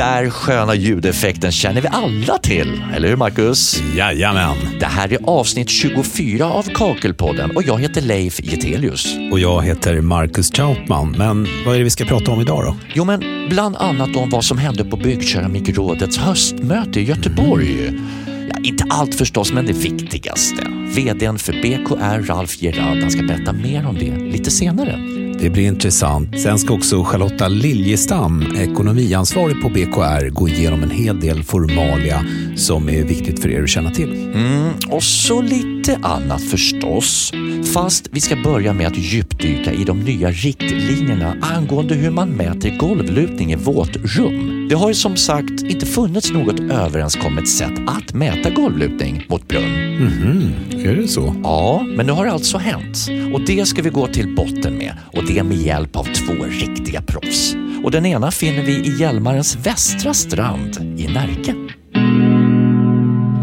där sköna ljudeffekten känner vi alla till, eller hur Marcus? Jajamän. Det här är avsnitt 24 av Kakelpodden och jag heter Leif Getelius. Och jag heter Marcus Trautman. Men vad är det vi ska prata om idag då? Jo, men bland annat om vad som hände på Byggkeramikrådets höstmöte i Göteborg. Ja, inte allt förstås, men det viktigaste. VDn för BKR, Ralf Gerard, han ska berätta mer om det lite senare. Det blir intressant. Sen ska också Charlotta Liljestam, ekonomiansvarig på BKR, gå igenom en hel del formalia som är viktigt för er att känna till. Mm, och så lite annat förstås. Fast vi ska börja med att djupdyka i de nya riktlinjerna angående hur man mäter golvlutning i våtrum. Det har ju som sagt inte funnits något överenskommet sätt att mäta golvlutning mot brunn. Mhm, är det så? Ja, men nu har det alltså hänt. Och det ska vi gå till botten med. Och det med hjälp av två riktiga proffs. Och den ena finner vi i Hjälmarens västra strand i Närke.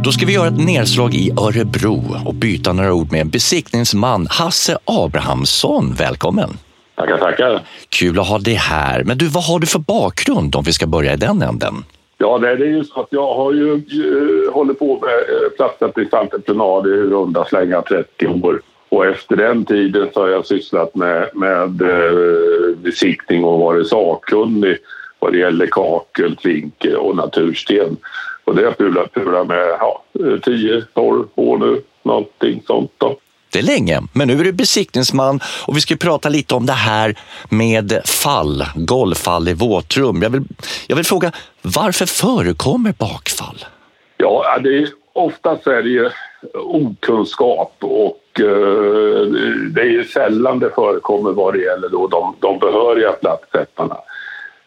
Då ska vi göra ett nedslag i Örebro och byta några ord med besiktningsman Hasse Abrahamsson. Välkommen! Tackar, tackar. Kul att ha dig här. Men du, vad har du för bakgrund om vi ska börja i den änden? Ja, det är ju så att jag har ju uh, hållit på med uh, platsättningsentreprenad i runda slängar 30 år. Och efter den tiden så har jag sysslat med, med uh, besiktning och varit sakkunnig vad det gäller kakel, klinker och natursten. Och det har jag pulat med ja, 10-12 år nu, någonting sånt då jättelänge. länge, men nu är du besiktningsman och vi ska prata lite om det här med fall, golvfall i våtrum. Jag vill, jag vill fråga, varför förekommer bakfall? Ja, det är, oftast är det ju okunskap och eh, det är ju sällan det förekommer vad det gäller då de, de behöriga plattsättarna.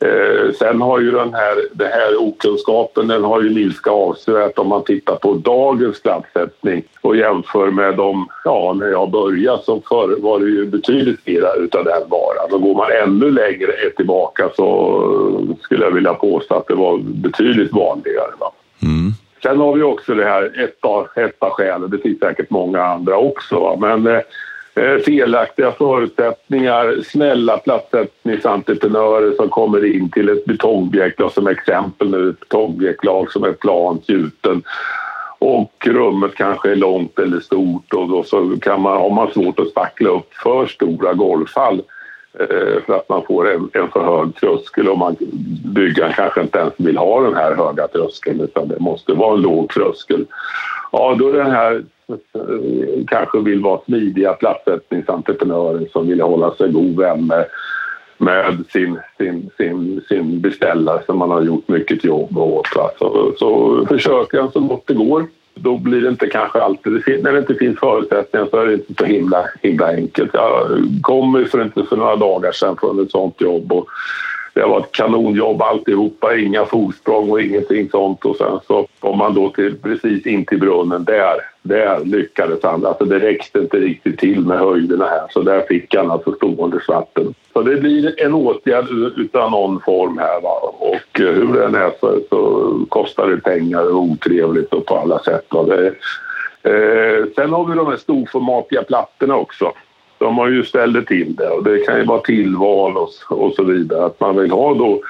Eh, sen har ju den här, den här okunskapen den har ju minskat avsevärt om man tittar på dagens platssättning och jämför med de, ja när jag började så förr var det ju betydligt mer utav den varan. Och går man ännu längre tillbaka så skulle jag vilja påstå att det var betydligt vanligare. Va? Mm. Sen har vi också det här, ett av, skälen, det finns säkert många andra också, va? men Eh, Eh, felaktiga förutsättningar, snälla plattsättningsentreprenörer som kommer in till ett betongobjekt, som exempel nu ett betongobjektlag som är plant gjuten och rummet kanske är långt eller stort och då så kan man, har man svårt att spackla upp för stora golvfall eh, för att man får en, en för hög tröskel och man, byggaren kanske inte ens vill ha den här höga tröskeln utan det måste vara en låg tröskel. Ja, då är den här kanske vill vara smidiga plattsättningsentreprenörer som vill hålla sig god vän med, med sin, sin, sin, sin beställare som man har gjort mycket jobb åt. Så, så försöker jag så gott det går. Då blir det inte kanske alltid... När det inte finns förutsättningar så är det inte så himla, himla enkelt. Jag kom för inte för några dagar sedan från ett sånt jobb och det var ett kanonjobb alltihopa, inga fotsprång och ingenting sånt. Och sen så kom man då till, precis in till brunnen. Där, där lyckades han. Alltså det räckte inte riktigt till med höjderna här så där fick han alltså stående vatten. Så det blir en åtgärd utan någon form här. Va? Och eh, hur det än är så, så kostar det pengar och otrevligt och på alla sätt. Va? Det, eh, sen har vi de här storformatiga plattorna också de har ju ställt till det och det kan ju vara tillval och, och så vidare. Att man vill ha då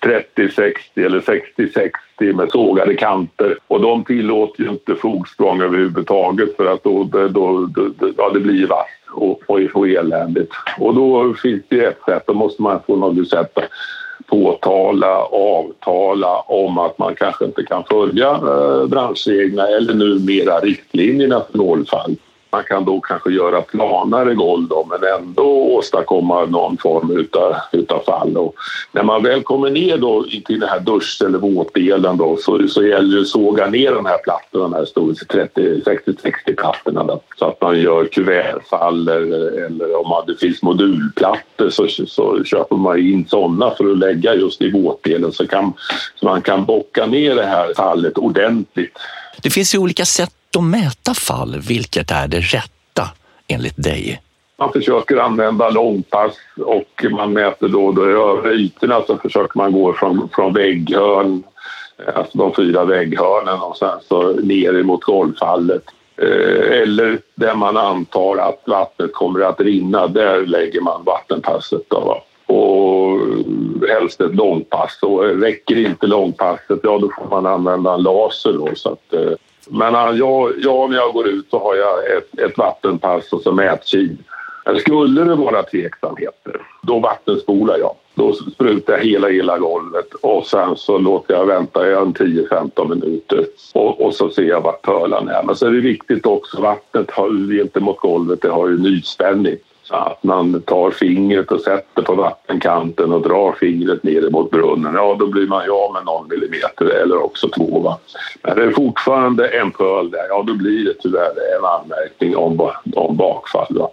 30-60 eller 60-60 med sågade kanter och de tillåter ju inte fogsprång överhuvudtaget för att då, då, då, då ja, det blir vass och, och, och eländigt. Och då finns det ett sätt, då måste man på något sätt påtala, avtala om att man kanske inte kan följa eh, branschreglerna eller numera riktlinjerna för nålfall. Man kan då kanske göra planare golv då, men ändå åstadkomma någon form utav, utav fall. Och när man väl kommer ner då till den här dusch eller våtdelen då, så, så gäller det att såga ner de här plattorna, de här 60-60 plattorna då, så att man gör kuvertfall eller, eller om det finns modulplattor så, så köper man in sådana för att lägga just i våtdelen så, kan, så man kan bocka ner det här fallet ordentligt. Det finns ju olika sätt att mäta fall, vilket är det rätta enligt dig? Man försöker använda långpass och man mäter då, då övre ytorna så försöker man gå från, från vägghörn, alltså de fyra vägghörnen och sen så ner mot golvfallet. Eh, eller där man antar att vattnet kommer att rinna, där lägger man vattenpasset. Då. Och helst ett långpass. Och räcker inte långpasset, ja då får man använda en laser. Då, så att, eh, men äh, jag, jag, när jag går ut så har jag ett, ett vattenpass och så mätkil. Men skulle det vara tveksamheter, då vattenspolar jag. Då sprutar jag hela, hela golvet och sen så låter jag vänta en 10-15 minuter och, och, så ser jag vart pölan är. Men så är det viktigt också, vattnet har inte mot golvet, det har ju nyspänning att man tar fingret och sätter på vattenkanten och drar fingret ner mot brunnen, ja då blir man ju av med någon millimeter eller också två. Va? Men det är fortfarande en pöl där, ja då blir det tyvärr en anmärkning om, om bakfall. Va?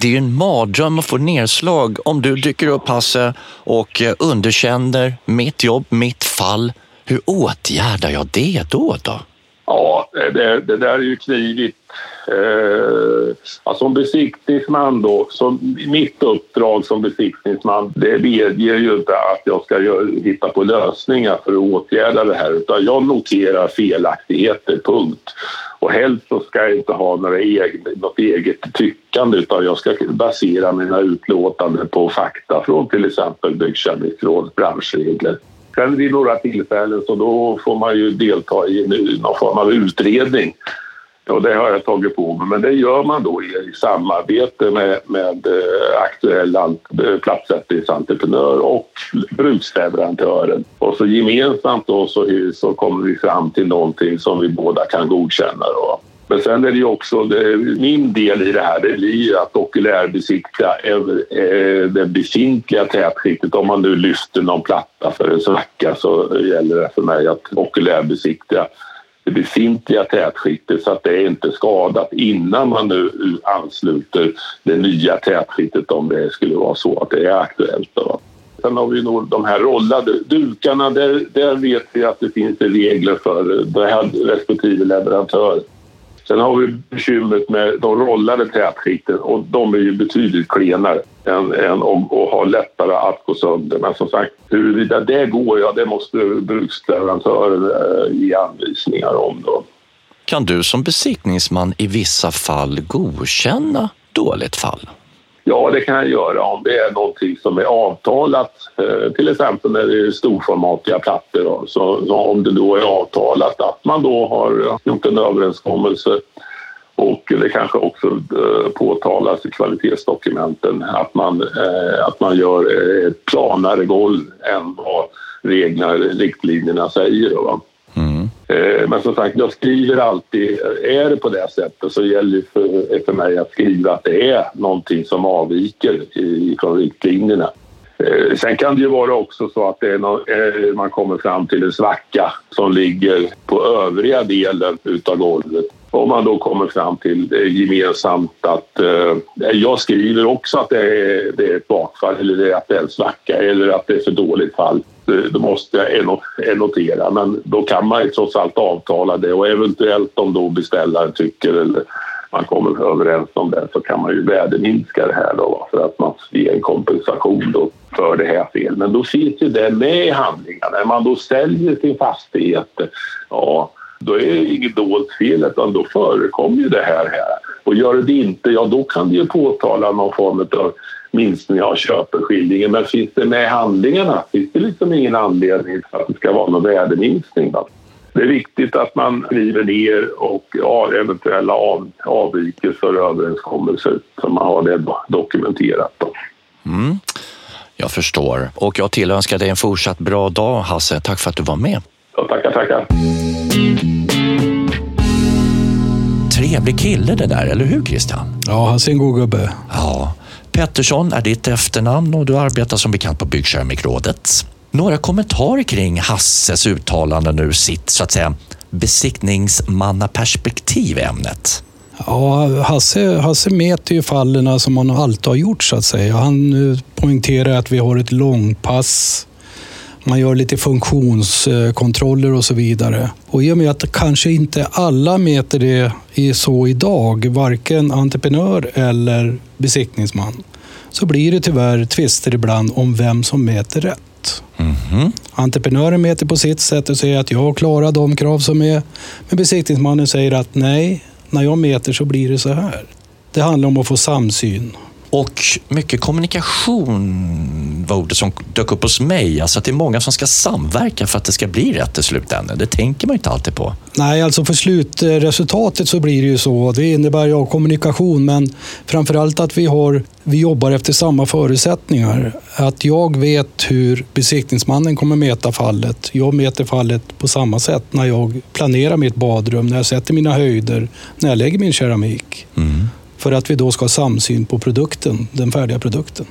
Det är ju en mardröm att få nedslag om du dyker upp Hasse och eh, underkänner mitt jobb, mitt fall. Hur åtgärdar jag det då? då? Ja, det, det där är ju knivigt. Eh, alltså, som besiktningsman då, som mitt uppdrag som besiktningsman det medger ju inte att jag ska hitta på lösningar för att åtgärda det här utan jag noterar felaktigheter, punkt. Och helst så ska jag inte ha några egen, något eget tyckande utan jag ska basera mina utlåtanden på fakta från till exempel Byggkemikrådets branschregler. Sen vid några tillfällen så då får man ju delta i någon form av utredning. Och det har jag tagit på mig, men det gör man då i, samarbete med, med eh, aktuell eh, och bruksleverantören. Och så gemensamt då så, så kommer vi fram till någonting som vi båda kan godkänna. Då. Men sen är det ju också, det, min del i det här det blir att okulärbesiktiga eh, det befintliga tätskiktet. Om man nu lyfter någon platta för en svacka så gäller det för mig att okulärbesiktiga det befintliga tätskiktet så att det är inte skadat innan man nu ansluter det nya tätskiktet om det skulle vara så att det är aktuellt. Då. Sen har vi nog de här rollade dukarna. Där, där vet vi att det finns regler för det här respektive leverantör. Sen har vi bekymret med de rollade tätskikten och de är ju betydligt klenare än, än och, och har lättare att gå sönder. Men som sagt, huruvida det går, ja det måste bruksleverantören eh, ge anvisningar om. Då. Kan du som besiktningsman i vissa fall godkänna dåligt fall? Ja, det kan jag göra om det är någonting som är avtalat. Eh, till exempel när det är storformatiga plattor. Då. Så, så, om det då är avtalat att man då har gjort en överenskommelse och det kanske också eh, påtalas i kvalitetsdokumenten att man, eh, att man gör eh, ett planare golv än vad reglerna, riktlinjerna säger. Då, Eh, men som sagt, jag skriver alltid, är det på det sättet så gäller det för, för mig att skriva att det är någonting som avviker från riktlinjerna. Eh, sen kan det ju vara också så att no eh, man kommer fram till en svacka som ligger på övriga delen utav golvet. Om man då kommer fram till gemensamt att eh, jag skriver också att det är, det är ett bakfall eller det är att det är en svacka eller att det är för dåligt fall. Eh, det måste jag notera, men då kan man ju trots allt avtala det och eventuellt om då beställaren tycker eller man kommer överens om det så kan man ju värdeminska det här då för att man ger en kompensation då för det här fel. Men då finns ju det med i handlingarna. När man då säljer sin fastighet, ja då är det inget dolt fel utan då förekommer ju det här. här. Och gör det inte, ja då kan det ju påtala någon form av minskning av köpeskillingen. Men finns det med i handlingarna finns det liksom ingen anledning att det ska vara någon värdeminskning. Då. Det är viktigt att man skriver ner och ja, eventuella av, avvikelser och överenskommelser så man har det dokumenterat. Då. Mm. Jag förstår och jag tillönskar dig en fortsatt bra dag Hasse. Tack för att du var med. Ja, tackar, tackar. Trevlig kille det där, eller hur Christian? Ja, Hasse är en god gubbe. Ja. Pettersson är ditt efternamn och du arbetar som bekant på Byggkeramikrådet. Några kommentarer kring Hasses uttalanden ur sitt, så att säga, besiktningsmannaperspektiv i ämnet? Ja, Hasse, Hasse mäter ju fallen som han alltid har gjort så att säga. Han eh, poängterar att vi har ett långpass. Man gör lite funktionskontroller och så vidare. Och i och med att kanske inte alla mäter det är så idag, varken entreprenör eller besiktningsman, så blir det tyvärr tvister ibland om vem som mäter rätt. Mm -hmm. Entreprenören mäter på sitt sätt och säger att jag klarar de krav som är. Men besiktningsmannen säger att nej, när jag mäter så blir det så här. Det handlar om att få samsyn. Och mycket kommunikation var ordet som dök upp hos mig. Alltså att det är många som ska samverka för att det ska bli rätt i slutändan. Det tänker man inte alltid på. Nej, alltså för slutresultatet så blir det ju så. Det innebär ju kommunikation, men framförallt att vi, har, vi jobbar efter samma förutsättningar. Att jag vet hur besiktningsmannen kommer mäta fallet. Jag mäter fallet på samma sätt när jag planerar mitt badrum, när jag sätter mina höjder, när jag lägger min keramik. Mm. För att vi då ska ha samsyn på produkten, den färdiga produkten.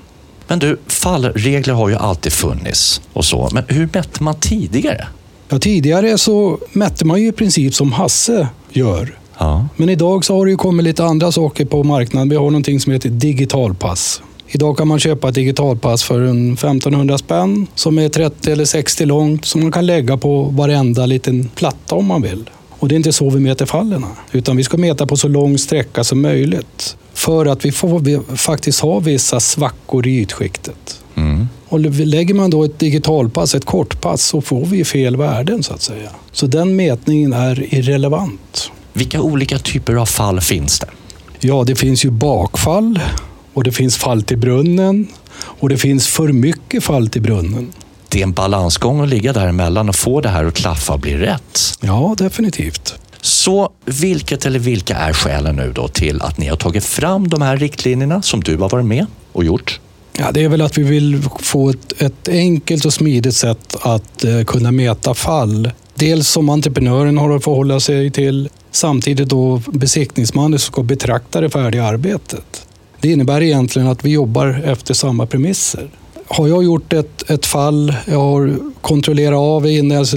Men du, fallregler har ju alltid funnits och så. Men hur mätte man tidigare? Ja, tidigare så mätte man ju i princip som Hasse gör. Ja. Men idag så har det ju kommit lite andra saker på marknaden. Vi har någonting som heter digitalpass. Idag kan man köpa ett digitalpass för en 1500 spänn som är 30 eller 60 långt som man kan lägga på varenda liten platta om man vill. Och det är inte så vi mäter fallen, utan vi ska mäta på så lång sträcka som möjligt. För att vi får vi faktiskt ha vissa svackor i ytskiktet. Mm. Och lägger man då ett digitalpass, ett kortpass, så får vi fel värden så att säga. Så den mätningen är irrelevant. Vilka olika typer av fall finns det? Ja, det finns ju bakfall och det finns fall till brunnen och det finns för mycket fall till brunnen det är en balansgång att ligga däremellan och få det här att klaffa och bli rätt. Ja, definitivt. Så vilket eller vilka är skälen nu då till att ni har tagit fram de här riktlinjerna som du har varit med och gjort? Ja, det är väl att vi vill få ett, ett enkelt och smidigt sätt att eh, kunna mäta fall. Dels som entreprenören har att förhålla sig till, samtidigt då besiktningsmannen som ska betrakta det färdiga arbetet. Det innebär egentligen att vi jobbar efter samma premisser har jag gjort ett, ett fall, jag har kontrollerat av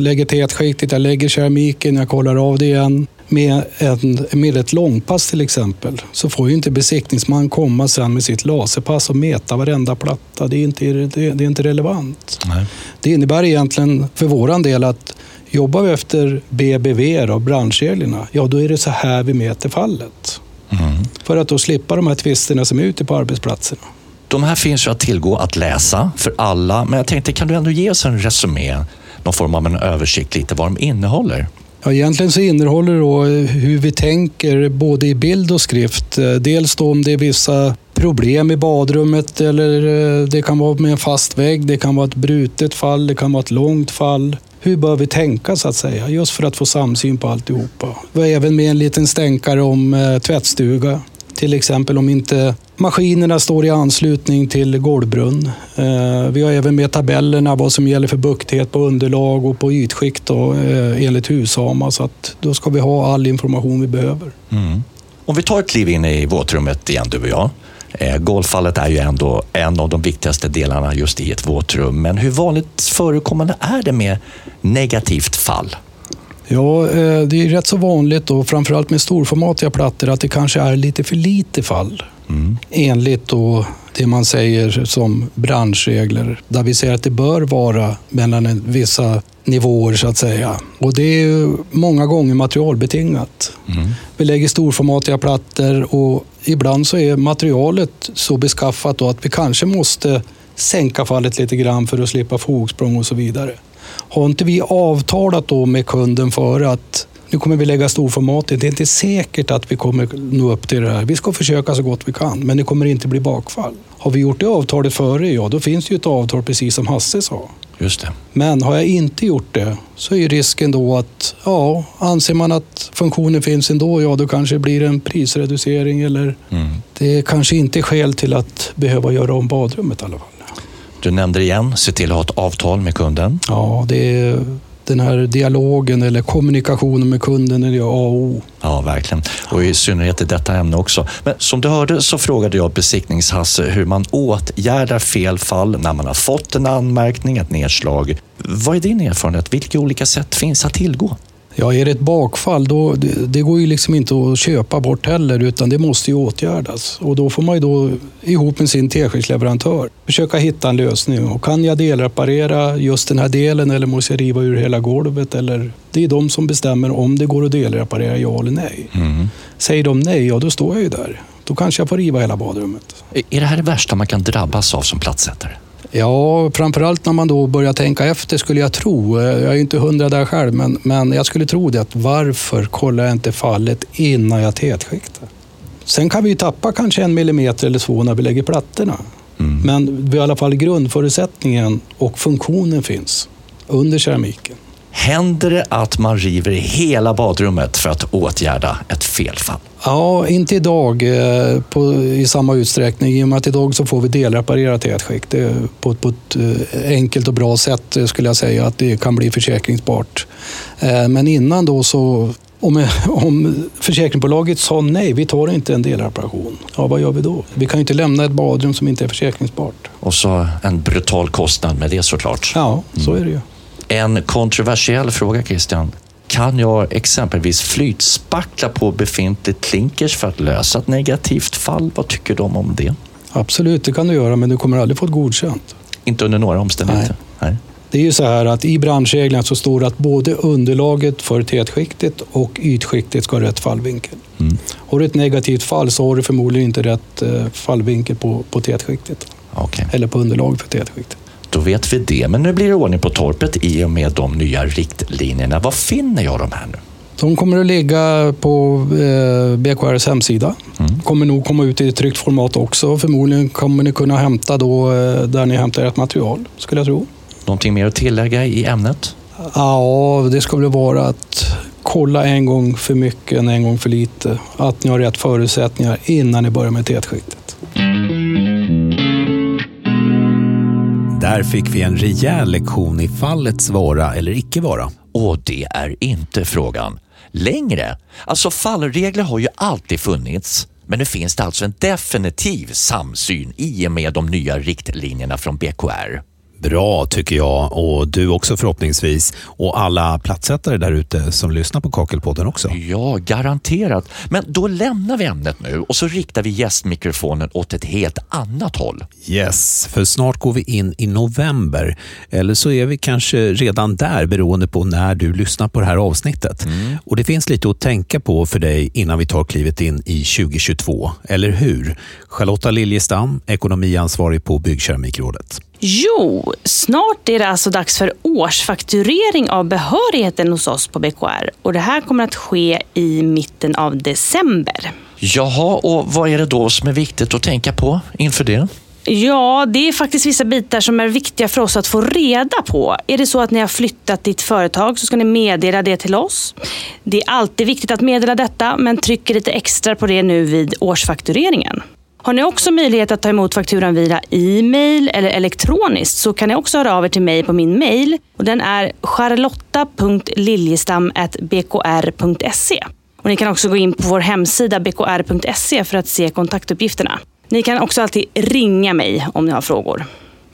lägger tätskiktet, jag lägger keramiken, jag kollar av det igen. Med, en, med ett långpass till exempel så får ju inte besiktningsman komma sen med sitt laserpass och mäta varenda platta. Det är inte, det, det är inte relevant. Nej. Det innebär egentligen för våran del att jobbar vi efter BBV, och branschreglerna, ja då är det så här vi mäter fallet. Mm. För att då slippa de här tvisterna som är ute på arbetsplatserna. De här finns ju att tillgå att läsa för alla, men jag tänkte kan du ändå ge oss en resumé, någon form av en översikt lite vad de innehåller? Ja, egentligen så innehåller det hur vi tänker både i bild och skrift. Dels då om det är vissa problem i badrummet eller eh, det kan vara med en fast vägg, det kan vara ett brutet fall, det kan vara ett långt fall. Hur bör vi tänka så att säga, just för att få samsyn på alltihopa. Vi har även med en liten stänkare om eh, tvättstuga. Till exempel om inte maskinerna står i anslutning till golvbrunn. Eh, vi har även med tabellerna vad som gäller för bukthet på underlag och på ytskikt då, eh, enligt Husama. Så att då ska vi ha all information vi behöver. Mm. Om vi tar ett kliv in i våtrummet igen, du och jag. Golffallet golvfallet är ju ändå en av de viktigaste delarna just i ett våtrum. Men hur vanligt förekommande är det med negativt fall? Ja, eh, det är rätt så vanligt och framförallt med storformatiga plattor att det kanske är lite för lite fall. Mm. Enligt då det man säger som branschregler. Där vi säger att det bör vara mellan vissa nivåer så att säga. Och det är många gånger materialbetingat. Mm. Vi lägger storformatiga plattor och ibland så är materialet så beskaffat att vi kanske måste sänka fallet lite grann för att slippa fogsprång och så vidare. Har inte vi avtalat då med kunden före att nu kommer vi lägga storformatet. Det är inte säkert att vi kommer nå upp till det här. Vi ska försöka så gott vi kan, men det kommer inte bli bakfall. Har vi gjort det avtalet före, ja då finns det ju ett avtal precis som Hasse sa. Just det. Men har jag inte gjort det så är risken då att, ja, anser man att funktionen finns ändå, ja då kanske det blir en prisreducering eller mm. det kanske inte är skäl till att behöva göra om badrummet i alla fall. Du nämnde det igen, se till att ha ett avtal med kunden. Ja, det är den här dialogen eller kommunikationen med kunden är A och O. Ja, verkligen. Och i synnerhet i detta ämne också. Men som du hörde så frågade jag besiktningshasse hur man åtgärdar fel fall när man har fått en anmärkning, ett nedslag. Vad är din erfarenhet? Vilka olika sätt finns att tillgå? Ja, är det ett bakfall, då, det, det, går ju liksom inte att köpa bort heller, utan det måste ju åtgärdas. Och då får man ju då ihop med sin teskyddsleverantör försöka hitta en lösning. Och kan jag delreparera just den här delen eller måste jag riva ur hela golvet? Eller, det är de som bestämmer om det går att delreparera, ja eller nej. Mm. Säger de nej, ja då står jag ju där. Då kanske jag får riva hela badrummet. Är det här det värsta man kan drabbas av som platssättare? Ja, framförallt när man då börjar tänka efter skulle jag tro. Jag är inte hundra där själv, men, men jag skulle tro det att varför kollar jag inte fallet innan jag tätskiktar? Sen kan vi tappa kanske en millimeter eller två när vi lägger plattorna. Mm. Men i alla fall grundförutsättningen och funktionen finns under keramiken. Händer det att man river hela badrummet för att åtgärda ett felfall? Ja, inte idag eh, på, i samma utsträckning. I och med att idag så får vi delreparera tätskikt på, på ett eh, enkelt och bra sätt eh, skulle jag säga att det kan bli försäkringsbart. Men innan då så om, om försäkringsbolaget sa nej, vi tar inte en delreparation. Ja, vad gör vi då? Vi kan ju inte lämna ett badrum som inte är försäkringsbart. Och så en brutal kostnad med det såklart. Ja, så är det ju. En kontroversiell fråga Christian. Kan jag exempelvis flytspackla på befintligt klinkers för att lösa ett negativt fall? Vad tycker de om det? Absolut, det kan du göra, men du kommer aldrig få ett godkänt. Inte under några omständigheter? Nej. Nej. Det är ju så här att i branschreglerna så står det att både underlaget för tätskiktet och ytskiktet ska ha rätt fallvinkel. Mm. Har du ett negativt fall så har du förmodligen inte rätt eh, fallvinkel på, på tätskiktet. Okay. Eller på underlaget för tätskiktet. Då vet vi det. Men nu blir det ordning på torpet i och med de nya riktlinjerna. Var finner jag de här nu? De kommer att ligga på eh, BKRs hemsida. Mm. Kommer nog komma ut i ett tryckt format också. Förmodligen kommer ni kunna hämta då eh, där ni hämtar ert material, skulle jag tro. Någonting mer att tillägga i ämnet? Ja, det skulle vara att kolla en gång för mycket än en gång för lite. Att ni har rätt förutsättningar innan ni börjar med tätskiktet. Där fick vi en rejäl lektion i fallets vara eller icke vara. Och det är inte frågan. Längre? Alltså fallregler har ju alltid funnits. Men nu finns det alltså en definitiv samsyn i och med de nya riktlinjerna från BKR. Bra tycker jag och du också förhoppningsvis och alla platsättare där ute som lyssnar på Kakelpodden också. Ja, garanterat. Men då lämnar vi ämnet nu och så riktar vi gästmikrofonen åt ett helt annat håll. Yes, för snart går vi in i november. Eller så är vi kanske redan där beroende på när du lyssnar på det här avsnittet. Mm. Och Det finns lite att tänka på för dig innan vi tar klivet in i 2022, eller hur? Charlotta Liljestam, ekonomiansvarig på Byggkeramikrådet. Jo, snart är det alltså dags för årsfakturering av behörigheten hos oss på BKR. Och det här kommer att ske i mitten av december. Jaha, och vad är det då som är viktigt att tänka på inför det? Ja, det är faktiskt vissa bitar som är viktiga för oss att få reda på. Är det så att ni har flyttat ditt företag så ska ni meddela det till oss. Det är alltid viktigt att meddela detta, men trycker lite extra på det nu vid årsfaktureringen. Har ni också möjlighet att ta emot fakturan via e-mail eller elektroniskt så kan ni också höra av er till mig på min mail. Och den är charlotta.liljestam.bkr.se. Och ni kan också gå in på vår hemsida bkr.se för att se kontaktuppgifterna. Ni kan också alltid ringa mig om ni har frågor.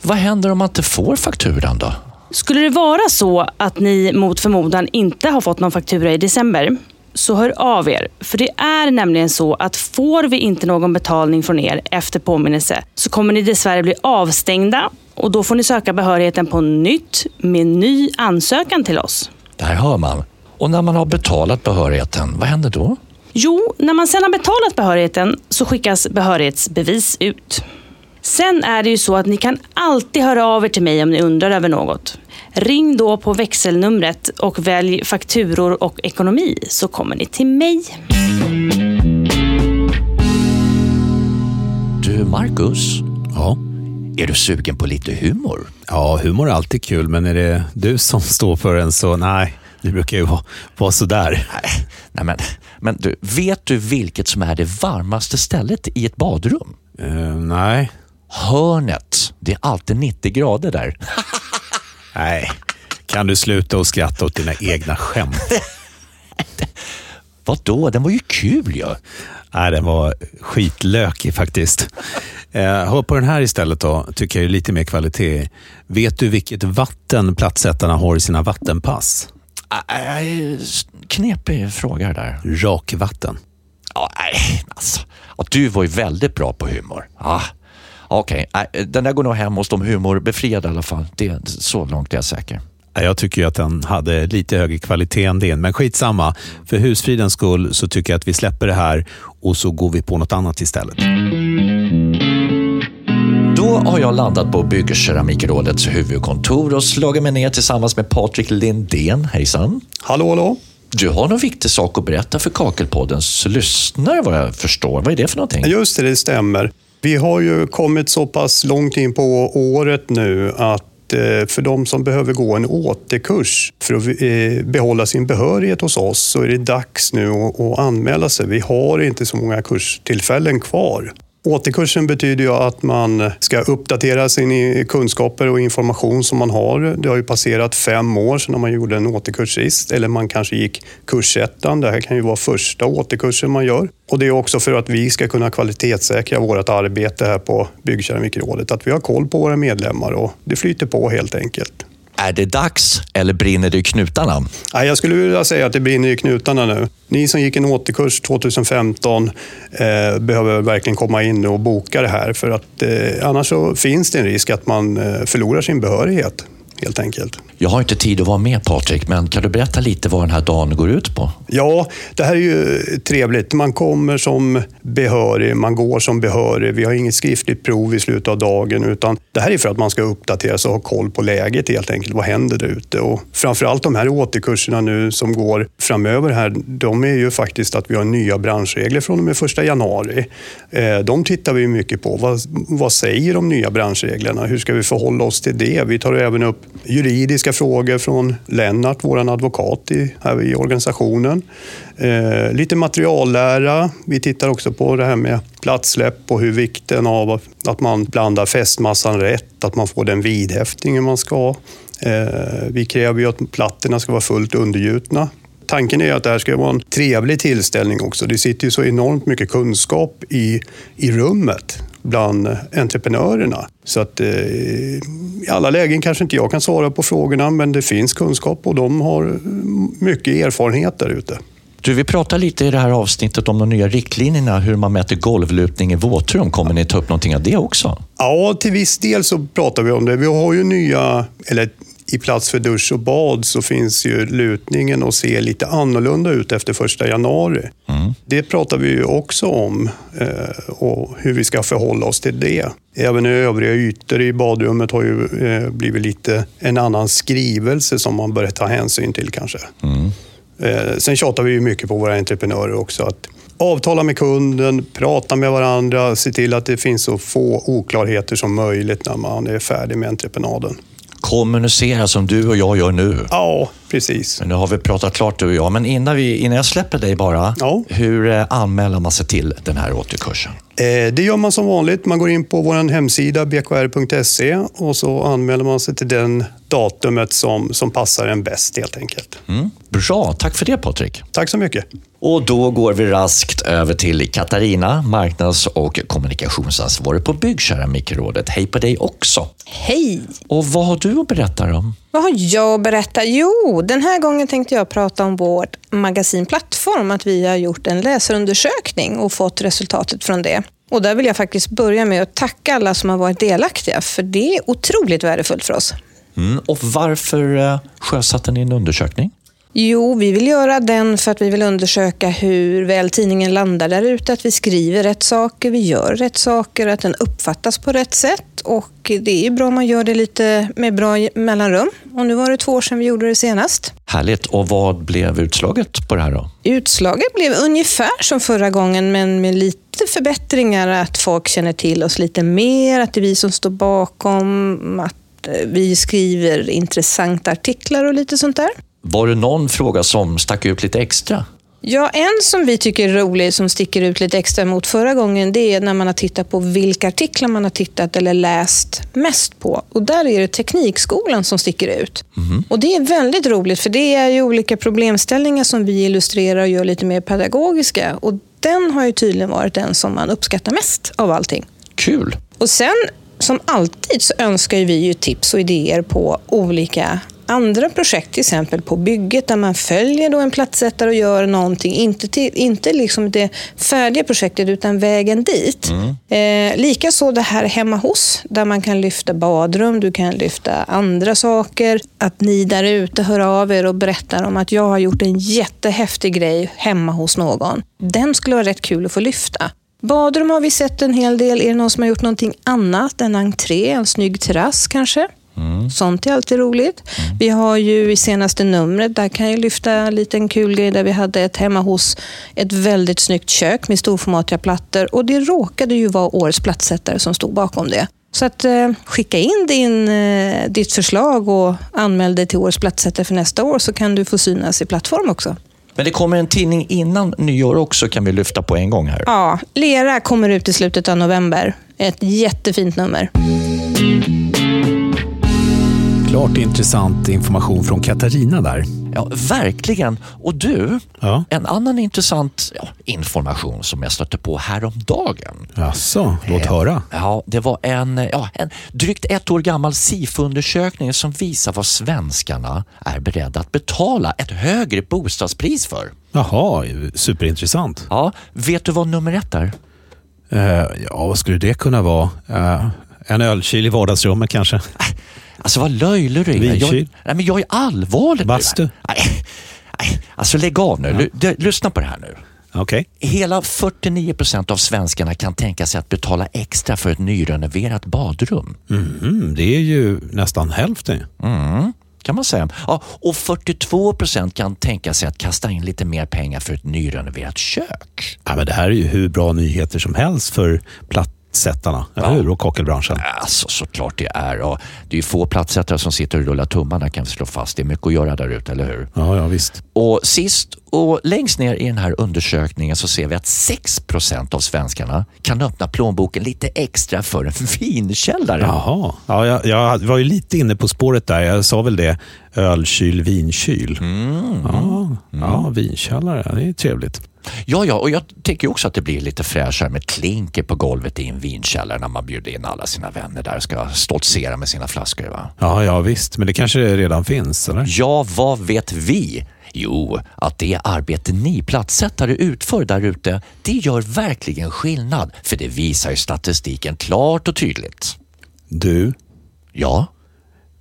Vad händer om man inte får fakturan då? Skulle det vara så att ni mot förmodan inte har fått någon faktura i december så hör av er. För det är nämligen så att får vi inte någon betalning från er efter påminnelse så kommer ni dessvärre bli avstängda och då får ni söka behörigheten på nytt med ny ansökan till oss. Där hör man. Och när man har betalat behörigheten, vad händer då? Jo, när man sedan har betalat behörigheten så skickas behörighetsbevis ut. Sen är det ju så att ni kan alltid höra av er till mig om ni undrar över något. Ring då på växelnumret och välj fakturor och ekonomi så kommer ni till mig. Du, Marcus. Ja? Är du sugen på lite humor? Ja, humor är alltid kul, men är det du som står för den så nej. Det brukar ju vara, vara sådär. Nej, nej men, men du, vet du vilket som är det varmaste stället i ett badrum? Uh, nej. Hörnet. Det är alltid 90 grader där. Nej, kan du sluta och skratta åt dina egna skämt? Vadå? Den var ju kul ju. Nej, den var skitlökig faktiskt. Eh, hör på den här istället då, tycker jag är lite mer kvalitet. Vet du vilket vatten plattsättarna har i sina vattenpass? Knepig fråga där. Rakvatten. Ja, nej, alltså. Du var ju väldigt bra på humor. Ja. Okej, okay. den där går nog hem hos de humorbefriade i alla fall. Det, så långt är jag säker. Jag tycker att den hade lite högre kvalitet än din, men skitsamma. För husfridens skull så tycker jag att vi släpper det här och så går vi på något annat istället. Då har jag landat på Byggkeramikrådets huvudkontor och slagit mig ner tillsammans med Patrik Lindén. Hejsan! Hallå, hallå! Du har någon viktig sak att berätta för Kakelpoddens lyssnare vad jag förstår. Vad är det för någonting? Just det, det stämmer. Vi har ju kommit så pass långt in på året nu att eh, för de som behöver gå en återkurs för att eh, behålla sin behörighet hos oss så är det dags nu att anmäla sig. Vi har inte så många kurstillfällen kvar. Återkursen betyder ju att man ska uppdatera sina kunskaper och information som man har. Det har ju passerat fem år sedan man gjorde en återkurs sist, eller man kanske gick kursettan. Det här kan ju vara första återkursen man gör. Och det är också för att vi ska kunna kvalitetssäkra vårt arbete här på Byggkeramikrådet, att vi har koll på våra medlemmar och det flyter på helt enkelt. Är det dags eller brinner det i knutarna? jag skulle vilja säga att det brinner i knutarna nu. Ni som gick en återkurs 2015 eh, behöver verkligen komma in och boka det här för att eh, annars så finns det en risk att man eh, förlorar sin behörighet helt enkelt. Jag har inte tid att vara med Patrik, men kan du berätta lite vad den här dagen går ut på? Ja, det här är ju trevligt. Man kommer som behörig, man går som behörig. Vi har inget skriftligt prov i slutet av dagen, utan det här är för att man ska uppdatera sig och ha koll på läget helt enkelt. Vad händer där ute? Och framförallt de här återkurserna nu som går framöver här, de är ju faktiskt att vi har nya branschregler från och med första januari. Eh, de tittar vi mycket på. Vad, vad säger de nya branschreglerna? Hur ska vi förhålla oss till det? Vi tar även upp juridiska frågor från Lennart, vår advokat i, här i organisationen. Eh, lite materiallära. Vi tittar också på det här med platssläpp och hur vikten av att man blandar fästmassan rätt, att man får den vidhäftningen man ska. Eh, vi kräver ju att plattorna ska vara fullt undergjutna. Tanken är att det här ska vara en trevlig tillställning också. Det sitter ju så enormt mycket kunskap i, i rummet bland entreprenörerna. Så att eh, i alla lägen kanske inte jag kan svara på frågorna, men det finns kunskap och de har mycket erfarenhet där ute. Du, vi pratar lite i det här avsnittet om de nya riktlinjerna, hur man mäter golvlutning i våtrum. Kommer ni ta upp någonting av det också? Ja, till viss del så pratar vi om det. Vi har ju nya, eller i plats för dusch och bad så finns ju lutningen och ser lite annorlunda ut efter första januari. Mm. Det pratar vi ju också om eh, och hur vi ska förhålla oss till det. Även övriga ytor i badrummet har ju eh, blivit lite en annan skrivelse som man börjar ta hänsyn till kanske. Mm. Eh, sen tjatar vi ju mycket på våra entreprenörer också att avtala med kunden, prata med varandra, se till att det finns så få oklarheter som möjligt när man är färdig med entreprenaden kommunicera som du och jag gör nu. Ja, precis. Men nu har vi pratat klart du och jag. Men innan, vi, innan jag släpper dig bara, ja. hur eh, anmäler man sig till den här återkursen? Eh, det gör man som vanligt. Man går in på vår hemsida bkr.se och så anmäler man sig till den datumet som, som passar en bäst helt enkelt. Mm. Bra, tack för det Patrik. Tack så mycket. Och då går vi raskt över till Katarina, marknads och kommunikationsansvarig på Byggkeramikrådet. Hej på dig också. Hej! Och vad har du att berätta om? Vad har jag att berätta? Jo, den här gången tänkte jag prata om vårt magasin Plattform, att vi har gjort en läsarundersökning och fått resultatet från det. Och där vill jag faktiskt börja med att tacka alla som har varit delaktiga, för det är otroligt värdefullt för oss. Mm, och varför eh, sjösatte ni en undersökning? Jo, vi vill göra den för att vi vill undersöka hur väl tidningen landar där ute. Att vi skriver rätt saker, vi gör rätt saker, att den uppfattas på rätt sätt. Och det är bra om man gör det lite med bra mellanrum. Och nu var det två år sedan vi gjorde det senast. Härligt. Och vad blev utslaget på det här då? Utslaget blev ungefär som förra gången, men med lite förbättringar. Att folk känner till oss lite mer, att det är vi som står bakom, att vi skriver intressanta artiklar och lite sånt där. Var det någon fråga som stack ut lite extra? Ja, en som vi tycker är rolig, som sticker ut lite extra mot förra gången, det är när man har tittat på vilka artiklar man har tittat eller läst mest på. Och där är det Teknikskolan som sticker ut. Mm. Och Det är väldigt roligt, för det är ju olika problemställningar som vi illustrerar och gör lite mer pedagogiska. Och den har ju tydligen varit den som man uppskattar mest av allting. Kul! Och sen, som alltid, så önskar vi ju tips och idéer på olika andra projekt, till exempel på bygget, där man följer då en plattsättare och gör någonting. Inte, till, inte liksom det färdiga projektet, utan vägen dit. Mm. Eh, Likaså det här hemma hos, där man kan lyfta badrum, du kan lyfta andra saker. Att ni där ute hör av er och berättar om att jag har gjort en jättehäftig grej hemma hos någon. Den skulle vara rätt kul att få lyfta. Badrum har vi sett en hel del. Är det någon som har gjort någonting annat? En entré, en snygg terrass kanske? Mm. Sånt är alltid roligt. Vi har ju i senaste numret, där kan jag lyfta en liten kul grej där vi hade ett hemma hos ett väldigt snyggt kök med storformatiga plattor och det råkade ju vara årets plattsättare som stod bakom det. Så att, eh, skicka in din, eh, ditt förslag och anmäl dig till årets plattsättare för nästa år så kan du få synas i plattform också. Men det kommer en tidning innan nyår också kan vi lyfta på en gång här. Ja, Lera kommer ut i slutet av november. Ett jättefint nummer. Klart intressant information från Katarina där. Ja, verkligen. Och du, Ja. en annan intressant ja, information som jag stötte på häromdagen. Jaså, låt höra. Ja, det var en, ja, en drygt ett år gammal SIFO-undersökning som visar vad svenskarna är beredda att betala ett högre bostadspris för. Jaha, superintressant. Ja, vet du vad nummer ett är? Eh, ja, vad skulle det kunna vara? Eh, en ölkyl i vardagsrummet kanske? Alltså vad löjlig du är. Jag, nej, men jag är allvarlig. Bastu? Nej, nej, alltså lägg av nu. Du- Lyssna på det här nu. Okej. Hela 49 procent av svenskarna kan tänka sig att betala extra för ett nyrenoverat badrum. Mhm, det är ju nästan hälften. Mm, kan man säga. Ja, och 42 procent kan tänka sig att kasta in lite mer pengar för ett nyrenoverat kök. Ja, men det här är ju hur bra nyheter som helst för plattsättarna, eller Ja. hur? Och kockelbranschen. Alltså såklart det är. Och det är få plattsättare som sitter och rullar tummarna kan vi slå fast. Det är mycket att göra där ute, eller hur? Ja, ja visst. Och sist och längst ner i den här undersökningen så ser vi att 6 procent av svenskarna kan öppna plånboken lite extra för en vinkällare. Jaha. Ja, jag, jag var ju lite inne på spåret där. Jag sa väl det. Ölkyl, vinkyl. Ja, ja, vinkällare. Det är trevligt. Ja, ja, och jag tycker också att det blir lite fräschare med klinker på golvet i en vinkällare när man bjuder in alla sina vänner där och ska stoltsera med sina flaskor. Va? Ja, ja visst. Men det kanske redan finns, eller? Ja, vad vet vi? Jo, att det arbete ni plattsättare utför där ute, det gör verkligen skillnad. För det visar ju statistiken klart och tydligt. Du, Ja,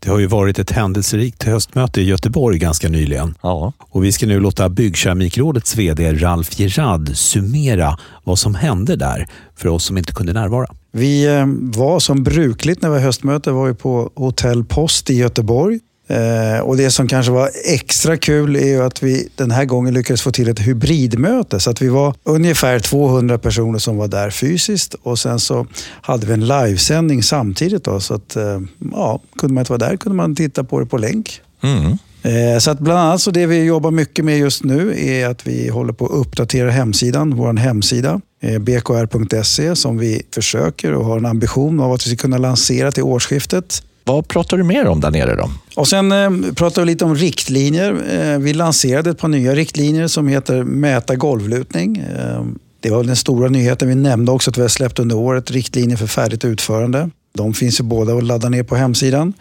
det har ju varit ett händelserikt höstmöte i Göteborg ganska nyligen. ja. Och vi ska nu låta Byggkeramikrådets VD Ralf Gerard summera vad som hände där för oss som inte kunde närvara. Vi eh, var som brukligt när vi var höstmöte var vi på Hotell Post i Göteborg. Eh, och Det som kanske var extra kul är ju att vi den här gången lyckades få till ett hybridmöte. Så att vi var ungefär 200 personer som var där fysiskt och sen så hade vi en livesändning samtidigt. Då, så att, eh, ja, kunde man inte vara där kunde man titta på det på länk. Mm. Eh, Så att bland annat så det vi jobbar mycket med just nu är att vi håller på att uppdatera hemsidan, vår hemsida, bkr.se, som vi försöker och har en ambition av att vi ska kunna lansera till årsskiftet. Vad pratar du mer om där nere då? Och sen eh, pratar vi lite om riktlinjer. Eh, vi lanserade ett par nya riktlinjer som heter Mäta golvlutning. Eh, det var den stora nyheten. Vi nämnde också att vi har släppt under året riktlinjer för färdigt utförande. De finns ju båda att ladda ner på hemsidan.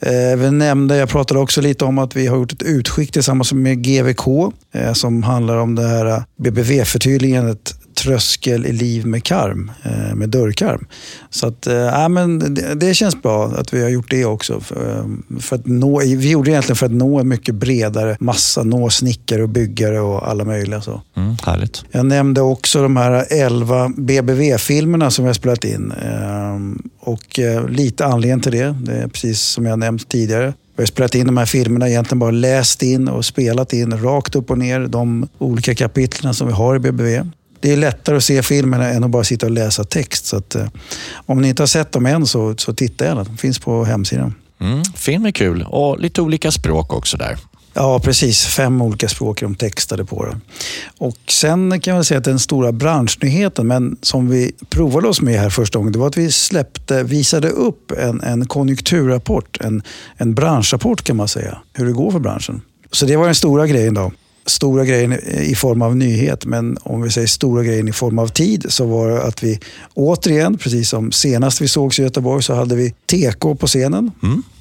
Eh, vi nämnde, jag pratade också lite om att vi har gjort ett utskick tillsammans med GVK eh, som handlar om det här eh, BBV-förtydligandet tröskel i liv med karm, eh, med dörrkarm. Så att, ja, men det, det känns bra att vi har gjort det också. För, eh, för att nå, vi gjorde det egentligen för att nå en mycket bredare massa, nå snickare och byggare och alla möjliga. Så. Mm, härligt. Jag nämnde också de här 11 BBV-filmerna som vi har spelat in. Och lite anledningen till det, det är precis som jag nämnt tidigare. Vi har spelat in de här filmerna, egentligen bara läst in och spelat in rakt upp och ner de olika kapitlen som vi har i BBV. Det är lättare att se filmerna än att bara sitta och läsa text. Så att, eh, om ni inte har sett dem än så, så titta gärna. De finns på hemsidan. Mm, film är kul och lite olika språk också där. Ja, precis. Fem olika språk är de textade på. Det. Och sen kan jag säga att den stora branschnyheten, men som vi provade oss med här första gången, det var att vi släppte, visade upp en, en konjunkturrapport, en, en branschrapport kan man säga, hur det går för branschen. Så det var den stora grejen då. Stora grejen i form av nyhet, men om vi säger stora grejen i form av tid så var det att vi återigen, precis som senast vi sågs i Göteborg, så hade vi TK på scenen.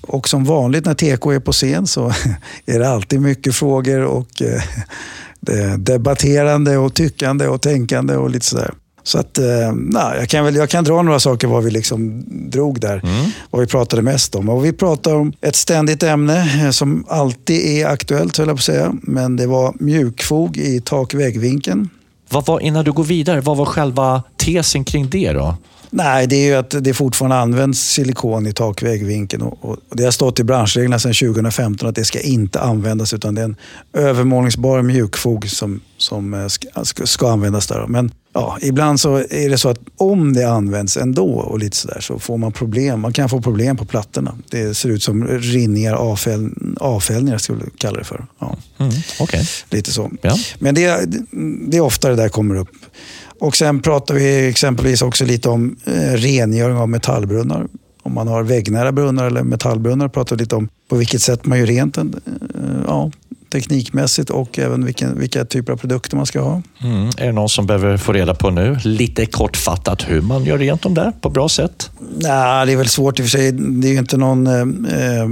Och som vanligt när TK är på scen så är det alltid mycket frågor och eh, debatterande och tyckande och tänkande och lite sådär. Så att, eh, nej, jag, kan väl, jag kan dra några saker vad vi liksom drog där. Vad vi pratade mest om. Och vi pratade om ett ständigt ämne eh, som alltid är aktuellt, höll jag på att säga. Men det var mjukfog i tak-väggvinkeln. Vad var, innan du går vidare, vad var själva tesen kring det då? Nej, det är ju att det fortfarande används silikon i takväggvinkeln. Och, och det har stått i branschreglerna sedan 2015 att det ska inte användas utan det är en övermålningsbar mjukfog som, som eh, ska, ska, ska användas där. Men ja, ibland så är det så att om det används ändå och lite sådär så får man problem. Man kan få problem på plattorna. Det ser ut som rinningar, avfäll, avfällningar skulle jag kalla det för. Ja. Mm, okay. Lite så. Ja. Men det, det är ofta det där kommer upp. Och sen pratar vi exempelvis också lite om eh, rengöring av metallbrunnar. Om man har väggnära brunnar eller metallbrunnar. Pratar vi lite om på vilket sätt man gör rent den. Eh, ja, teknikmässigt och även vilken, vilka typer av produkter man ska ha. Mm. Är det någon som behöver få reda på nu, lite kortfattat, hur man gör rent dem där på bra sätt? Nej, det är väl svårt i och för sig. Det är ju inte någon eh, eh,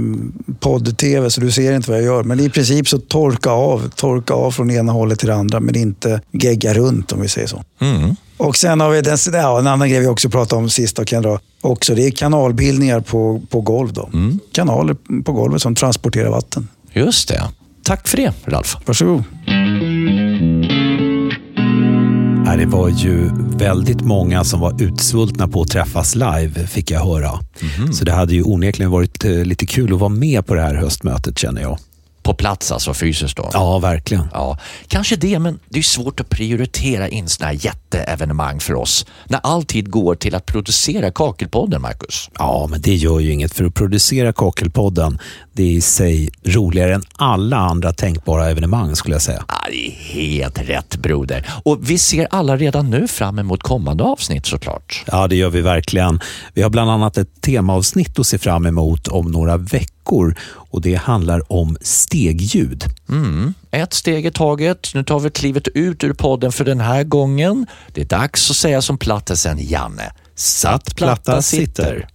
podd-tv så du ser inte vad jag gör. Men i princip så torka av, torka av från ena hållet till det andra men inte gegga runt om vi säger så. Mm. Och sen har vi den, ja, en annan grej vi också pratade om sist och kan dra också. Det är kanalbildningar på, på golv. Då. Mm. Kanaler på golvet som transporterar vatten. Just det. Tack för det, Ralf. Varsågod. Det var ju väldigt många som var utsvultna på att träffas live, fick jag höra. Så det hade ju onekligen varit eh, lite kul att vara med på det här höstmötet, känner jag. På plats alltså, fysiskt då? Ja, verkligen. Ja, kanske det, men det är svårt att prioritera in sådana här jätteevenemang för oss. När all tid går till att producera Kakelpodden, Marcus. Ja, men det gör ju inget. För att producera Kakelpodden, det är i sig roligare än alla andra tänkbara evenemang skulle jag säga. Ja, det är helt rätt broder. Och vi ser alla redan nu fram emot kommande avsnitt såklart. Ja, det gör vi verkligen. Vi har bland annat ett temaavsnitt att se fram emot om några veckor och det handlar om stegljud. Mm. Ett steg i taget. Nu tar vi klivet ut ur podden för den här gången. Det är dags att säga som plattesen Janne. Satt platta sitter.